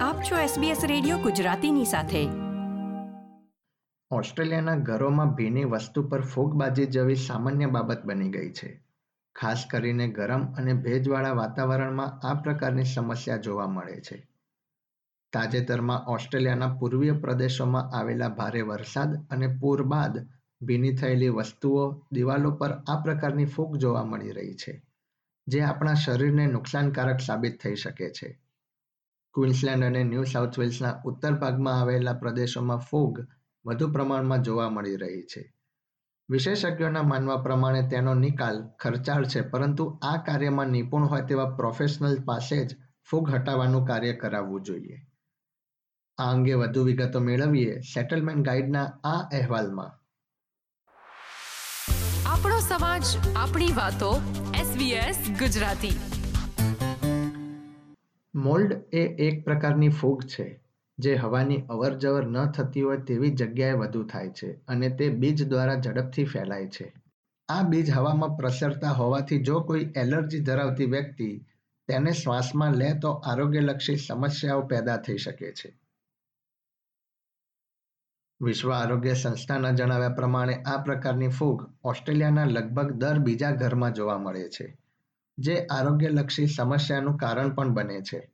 આપ છો SBS radio ગુજરાતીની સાથે. ઓસ્ટ્રેલિયાના ઘરોમાં ભીની વસ્તુ પર ફૂગબાજી જેવી સામાન્ય બાબત બની ગઈ છે. ખાસ કરીને ગરમ અને ભેજવાળા વાતાવરણમાં આ પ્રકારની સમસ્યા જોવા મળે છે. તાજેતરમાં ઓસ્ટ્રેલિયાના પૂર્વીય પ્રદેશોમાં આવેલા ભારે વરસાદ અને પૂર બાદ ભીની થયેલી વસ્તુઓ દિવાલો પર આ પ્રકારની ફૂગ જોવા મળી રહી છે, જે આપણા શરીરને નુકસાનકારક સાબિત થઈ શકે છે. ક્વીન્સલેન્ડ અને ન્યૂ સાઉથ વેલ્સના ઉત્તર ભાગમાં આવેલા પ્રદેશોમાં ફૂગ વધુ પ્રમાણમાં જોવા મળી રહી છે. વિશેષજ્ઞોના માનવા પ્રમાણે તેનો નિકાલ ખર્ચાળ છે, પરંતુ આ કાર્યમાં નિપુણ હોય તેવા પ્રોફેશનલ પાસે જ ફૂગ હટાવવાનું કાર્ય કરાવવું જોઈએ. આ અંગે વધુ વિગતો મેળવીએ સેટલમેન્ટ ગાઈડના આ અહેવાલમાં. આપણો સમાજ, આપણી વાતો એસબીએસ ગુજરાતી. મોલ્ડ એ એક પ્રકારની ફૂગ છે, જે હવાની અવરજવર ન થતી હોય તેવી જગ્યાએ વધુ થાય છે અને તે બીજ દ્વારા ઝડપથી ફેલાય છે. આ બીજ હવામાં પ્રસરતા હોવાથી જો કોઈ એલર્જી ધરાવતી વ્યક્તિ તેને શ્વાસમાં લે તો આરોગ્યલક્ષી સમસ્યાઓ પેદા થઈ શકે છે. વિશ્વ આરોગ્ય સંસ્થાના જણાવ્યા પ્રમાણે આ પ્રકારની ફૂગ ઓસ્ટ્રેલિયાના લગભગ દર બીજા ઘરમાં જોવા મળે છે. જે આરોગ્યલક્ષી સમસ્યાનું કારણ પણ બને છે.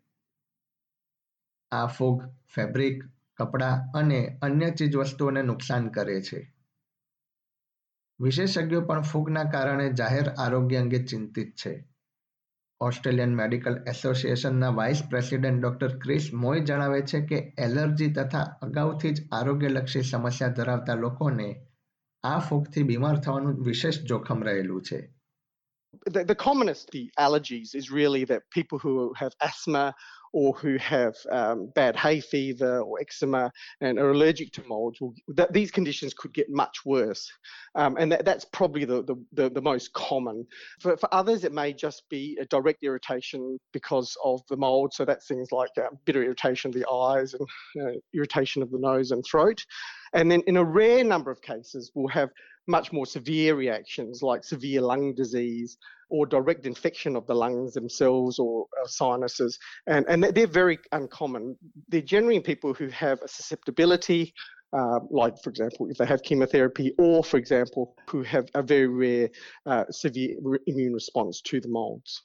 આ ફૂગ, ફેબ્રિક, કપડાં અને અન્ય ચીજવસ્તુઓને નુકસાન કરે છે. વિશેષજ્ઞો પણ ફૂગના કારણે જાહેર આરોગ્ય અંગે ચિંતિત છે. ઓસ્ટ્રેલિયન મેડિકલ એસોસિએશનના vice president doctor Chris Moy જણાવે છે કે એલર્જી તથા અગાઉથી જ આરોગ્યલક્ષી સમસ્યા ધરાવતા લોકોને આ ફૂગથી બીમાર થવાનું વિશેષ જોખમ રહેલું છે. The, the commonest the allergies is really that people who have asthma or who have um, bad hay fever or eczema and are allergic to molds, will, that these conditions could get much worse. Um, and that, that's probably the, the, the, the, most common. For, for others, it may just be a direct irritation because of the mold. So that's things like uh, bitter irritation of the eyes and uh, irritation of the nose and throat. And then in a rare number of cases, we'll have much more severe reactions like severe lung disease or direct infection of the lungs themselves or uh, sinuses. And, and they're very uncommon. They're generally in people who have a susceptibility, uh, like, for example, if they have chemotherapy, or, for example, who have a very rare uh, severe immune response to the molds.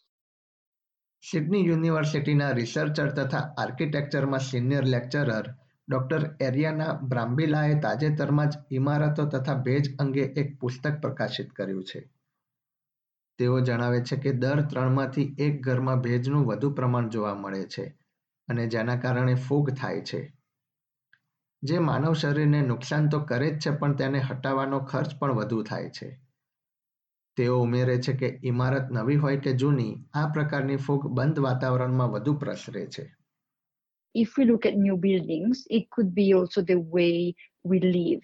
Sydney યુનિવર્સિટીના researcher તથા આર્કિટેક્ચરમાં senior lecturer doctor એરિયાના બ્રામ્બિલાએ તાજેતરમાં જ ઇમારતો તથા ભેજ અંગે એક પુસ્તક પ્રકાશિત કર્યું છે તેઓ જણાવે છે કે દર ત્રણમાંથી એક ઘરમાં ભેજનું વધુ પ્રમાણ જોવા મળે છે અને જેના કારણે ફૂગ થાય છે. જે માનવ શરીરને નુકસાન તો કરે જ છે પણ તેને હટાવવાનો ખર્ચ પણ વધુ થાય છે. તેઓ ઉમેરે છે કે ઇમારત નવી હોય કે જૂની આ પ્રકારની ફૂગ બંધ વાતાવરણમાં વધુ પ્રસરે છે. If we look at new buildings, it could be also the way we live.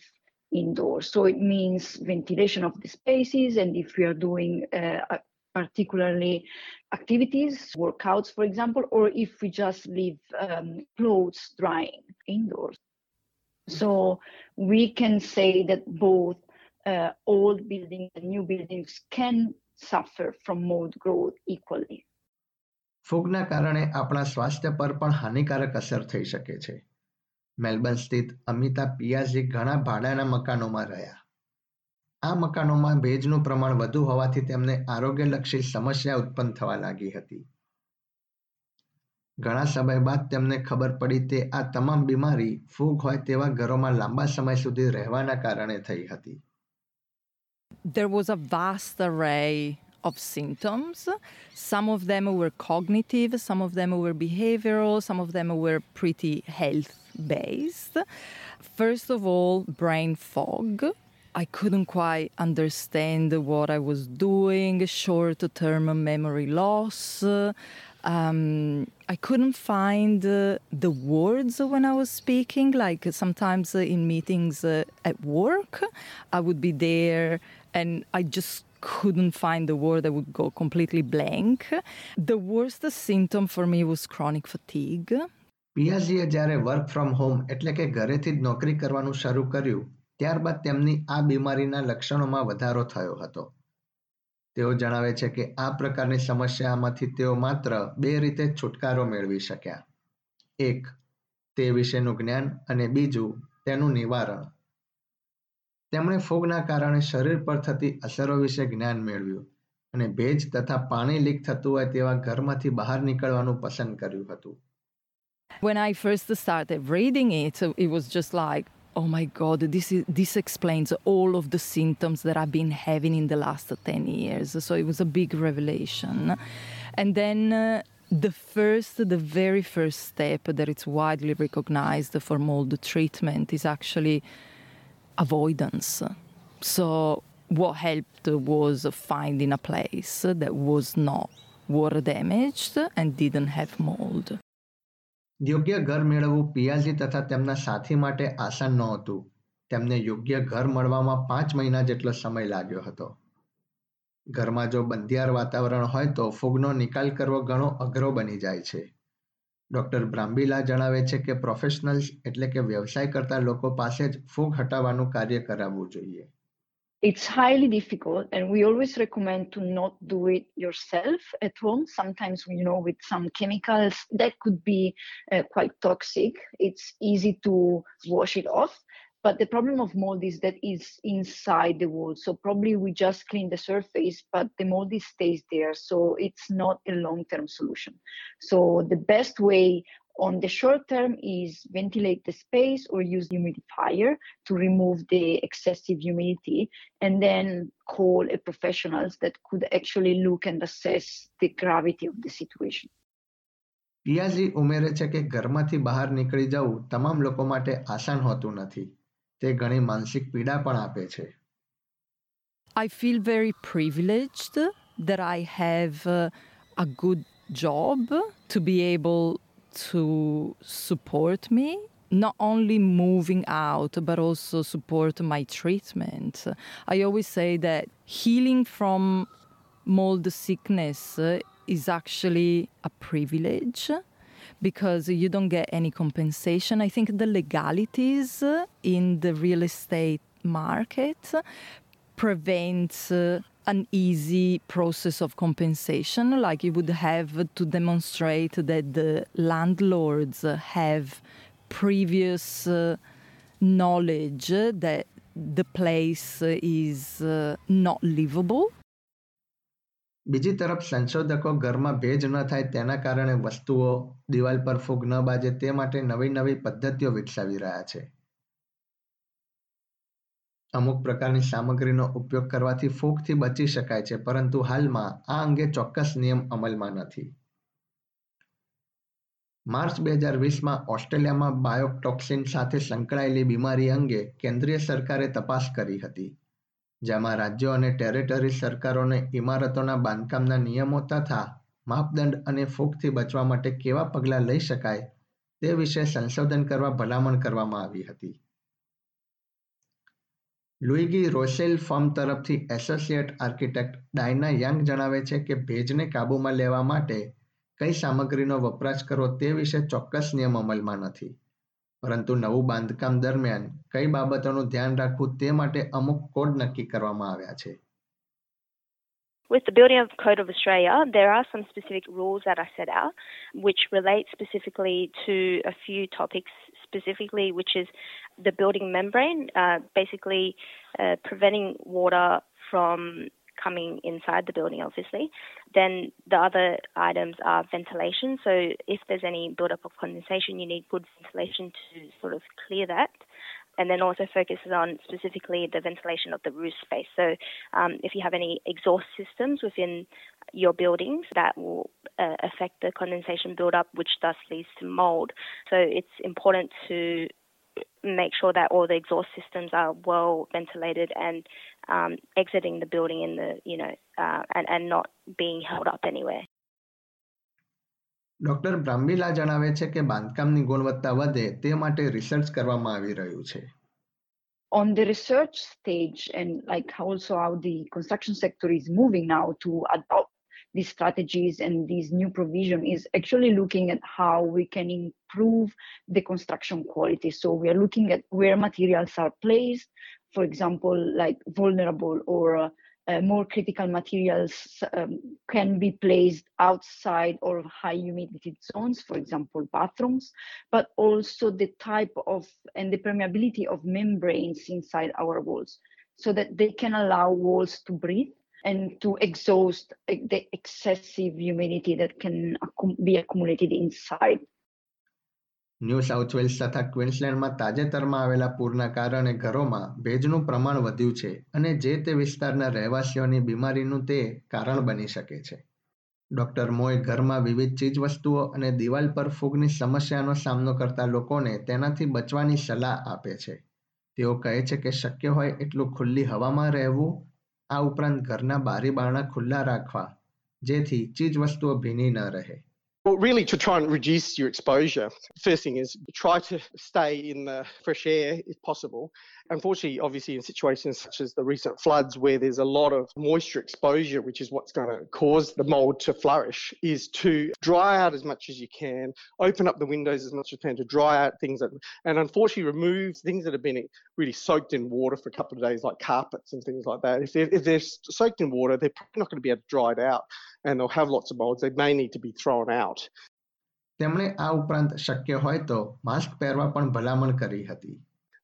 indoors. So it means ventilation of the spaces, and if we are doing uh, particularly activities, workouts, for example, or if we just leave um, clothes drying indoors. So we can say that both uh, old buildings and new buildings can suffer from mold growth equally. ફૂગના કારણે આપણા સ્વાસ્થ્ય પર પણ હાનિકારક અસર થઈ શકે છે મેલબર્ન સ્થિત અમિતા પિયાઝી ઘણા ભાડાના મકાનોમાં રહ્યા. આ મકાનોમાં ભેજનું પ્રમાણ વધુ હોવાથી તેમને આરોગ્યલક્ષી સમસ્યા ઉત્પન્ન થવા લાગી હતી. ઘણા સમય બાદ તેમને ખબર પડી તે આ તમામ બીમારી ફૂગ હોય તેવા ઘરોમાં લાંબા સમય સુધી રહેવાના કારણે થઈ હતી. There was a vast array of symptoms. Some of them were cognitive, some of them were behavioral, some of them were pretty health based. First of all, brain fog. I couldn't quite understand what I was doing, short term memory loss. Um, I couldn't find uh, the words when I was speaking. Like sometimes uh, in meetings uh, at work, I would be there and I just couldn't find the word, I would go completely blank. The worst symptom for me was chronic fatigue. પિયાઝીએ જ્યારે work from home એટલે કે ઘરેથી જ નોકરી કરવાનું શરૂ કર્યું, ત્યારબાદ તેમની આ બીમારીના લક્ષણોમાં વધારો થયો હતો. તેઓ જણાવે છે કે આ પ્રકારની સમસ્યામાંથી તેઓ માત્ર બે રીતે છુટકારો મેળવી શક્યા. એક, તે વિશેનું જ્ઞાન અને બીજું, તેનું નિવારણ. તેમણે ફૂગના કારણે શરીર પર થતી અસરો વિશે જ્ઞાન મેળવ્યું અને ભેજ તથા પાણી લીક થતું હોય તેવા ઘરમાંથી બહાર નીકળવાનું પસંદ કર્યું હતું. When I first started reading it, it was just like, oh my god this is this explains all of the symptoms that i've been having in the last 10 years. So it was a big revelation. And then uh, the first the very first step that it's widely recognized for mold treatment is actually avoidance. So what helped was finding a place that was not water damaged and didn't have mold યોગ્ય ઘર મેળવવું પિયાજી તથા તેમના સાથી માટે આસાન નહોતું. તેમને યોગ્ય ઘર મળવામાં પાંચ મહિના જેટલો સમય લાગ્યો હતો. ઘરમાં જો બંધિયાર વાતાવરણ હોય તો ફૂગનો નિકાલ કરવો ઘણો અઘરો બની જાય છે. ડોક્ટર બ્રામ્બીલા જણાવે છે કે પ્રોફેશનલ્સ એટલે કે વ્યવસાય કરતા લોકો પાસે જ ફૂગ હટાવવાનું કાર્ય કરાવવું જોઈએ. It's highly difficult and we always recommend to not do it yourself at home. Sometimes you know with some chemicals that could be uh, quite toxic it's easy to wash it off. But the problem of mold is that it's inside the wall so probably we just clean the surface but the mold stays there so it's not a long-term solution. So the best way on the short term is ventilate the space or use humidifier to remove the excessive humidity and then call a professionals that could actually look and assess the gravity of the situation પિયાજી ઉમેરે છે કે ઘરમાંથી બહાર નીકળી જવું તમામ લોકો માટે આસાન હોતું નથી તે ઘણી માનસિક પીડા પણ આપે છે I feel very privileged that I have uh, a good job to be able to support me not only moving out but also support my treatment. I always say that healing from mold sickness uh, is actually a privilege because you don't get any compensation. I think the legalities uh, in the real estate market prevent uh, an easy process of compensation, like you would have to demonstrate that the landlords have previous uh, knowledge that the place is uh, not livable. બીજી તરફ સંશોધકો ઘરમાં ભેજ ન થાય તેના કારણે વસ્તુઓ દિવાલ પર ફૂગ ન બાજે તે માટે નવી નવી પદ્ધતિઓ વિકસાવી રહ્યા છે અમુક પ્રકારની સામગ્રીનો ઉપયોગ કરવાથી ફૂગથી બચી શકાય છે, પરંતુ હાલમાં આ અંગે ચોક્કસ નિયમ અમલમાં નથી. માર્ચ બે હજાર વીસમાં ઓસ્ટ્રેલિયામાં બાયોટોક્સિન સાથે સંકળાયેલી બીમારી અંગે કેન્દ્રીય સરકારે તપાસ કરી હતી, જેમાં રાજ્યો અને ટેરેટરી સરકારોને ઇમારતોના બાંધકામના નિયમો તથા માપદંડ અને ફૂગથી બચવા માટે કેવા પગલાં લઈ શકાય તે વિશે સંશોધન કરવા ભલામણ કરવામાં આવી હતી. લુઈગી રોસેલ ફર્મ તરફથી એસોસિએટ આર્કિટેક્ટ ડાયના યંગ જણાવે છે કે ભેજને કાબૂમાં લેવા માટે કઈ સામગ્રીનો વપરાશ કરવો તે વિશે ચોક્કસ નિયમ અમલમાં નથી. પરંતુ નવું બાંધકામ દરમિયાન કઈ બાબતોનું ધ્યાન રાખવું તે માટે અમુક કોડ નક્કી કરવામાં આવ્યા છે. With the Building of Code of Australia, there are some specific rules that are set out which relate specifically to a few topics, specifically, which is the building membrane, uh, basically uh, preventing water from coming inside the building, obviously. Then the other items are ventilation. So if there's any buildup of condensation, you need good ventilation to sort of clear that. And then also focuses on specifically the ventilation of the roof space. So um, if you have any exhaust systems within your buildings, that will uh, affect the condensation buildup, which thus leads to mold. So it's important to make sure that all the exhaust systems are well ventilated and um, exiting the building in the you know uh, and and not being held up anywhere. Doctor બ્રામ્બીલા જણાવે છે કે બાંધકામની ગુણવત્તા વધે તે માટે research કરવામાં આવી રહ્યું છે on the research stage and like also how the construction sector is moving now to adopt these strategies and these new provision is actually looking at how we can improve the construction quality. So we are looking at where materials are placed, for example, like vulnerable or uh, more critical materials um, can be placed outside or high humidity zones, for example, bathrooms, but also the type of and the permeability of membranes inside our walls so that they can allow walls to breathe and to exhaust the excessive humidity that can be accumulated inside New South Wales તથા ક્વિન્સલેન્ડમાં તાજેતરમાં આવેલા પૂરના કારણે ઘરોમાં ભેજનું પ્રમાણ વધ્યું છે અને જે તે વિસ્તારના રહેવાસીઓની બીમારીનું તે કારણ બની શકે છે. ડોક્ટર મોય ઘરમાં વિવિધ ચીજ વસ્તુઓ અને દિવાલ પર ફૂગની સમસ્યાનો સામનો કરતા લોકોને તેનાથી બચવાની સલાહ આપે છે. તેઓ કહે છે કે શક્ય હોય એટલું ખુલ્લી હવામાં રહેવું, આ ઉપરાંત ઘરના બારી બારણા ખુલ્લા રાખવા, જેથી ચીજવસ્તુઓ ભીની ન રહે. Well, really, to try and reduce your exposure, first thing is try to stay in the fresh air if possible. Unfortunately, obviously, in situations such as the recent floods where there's a lot of moisture exposure, which is what's going to cause the mold to flourish, is to dry out as much as you can, open up the windows as much as you can to dry out things, that, and unfortunately, remove things that have been really soaked in water for a couple of days, like carpets and things like that. If they're, if they're soaked in water, they're probably not going to be able to dry it out and they'll have lots of molds. They may need to be thrown out. તેમણે આ ઉપરાંત શક્ય હોય તો mask પહેરવા પણ ભલામણ કરી હતી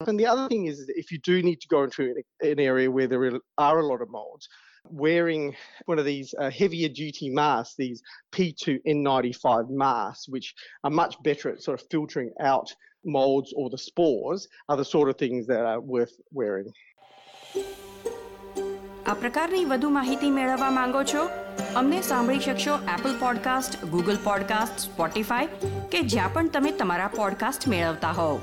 And the other thing is, if you do need to go into an area where there are a lot of molds, wearing one of these uh, heavier duty masks, these P2N95 masks, which are much better at sort of filtering out molds or the spores, are the sort of things that are worth wearing. આ પ્રકારની વધુ માહિતી મેળવવા માંગો છો અમને સાંભળી શકશો Apple podcast Google podcast Spotify કે જ્યાં પણ તમે તમારા પોડકાસ્ટ મેળવતા હોવ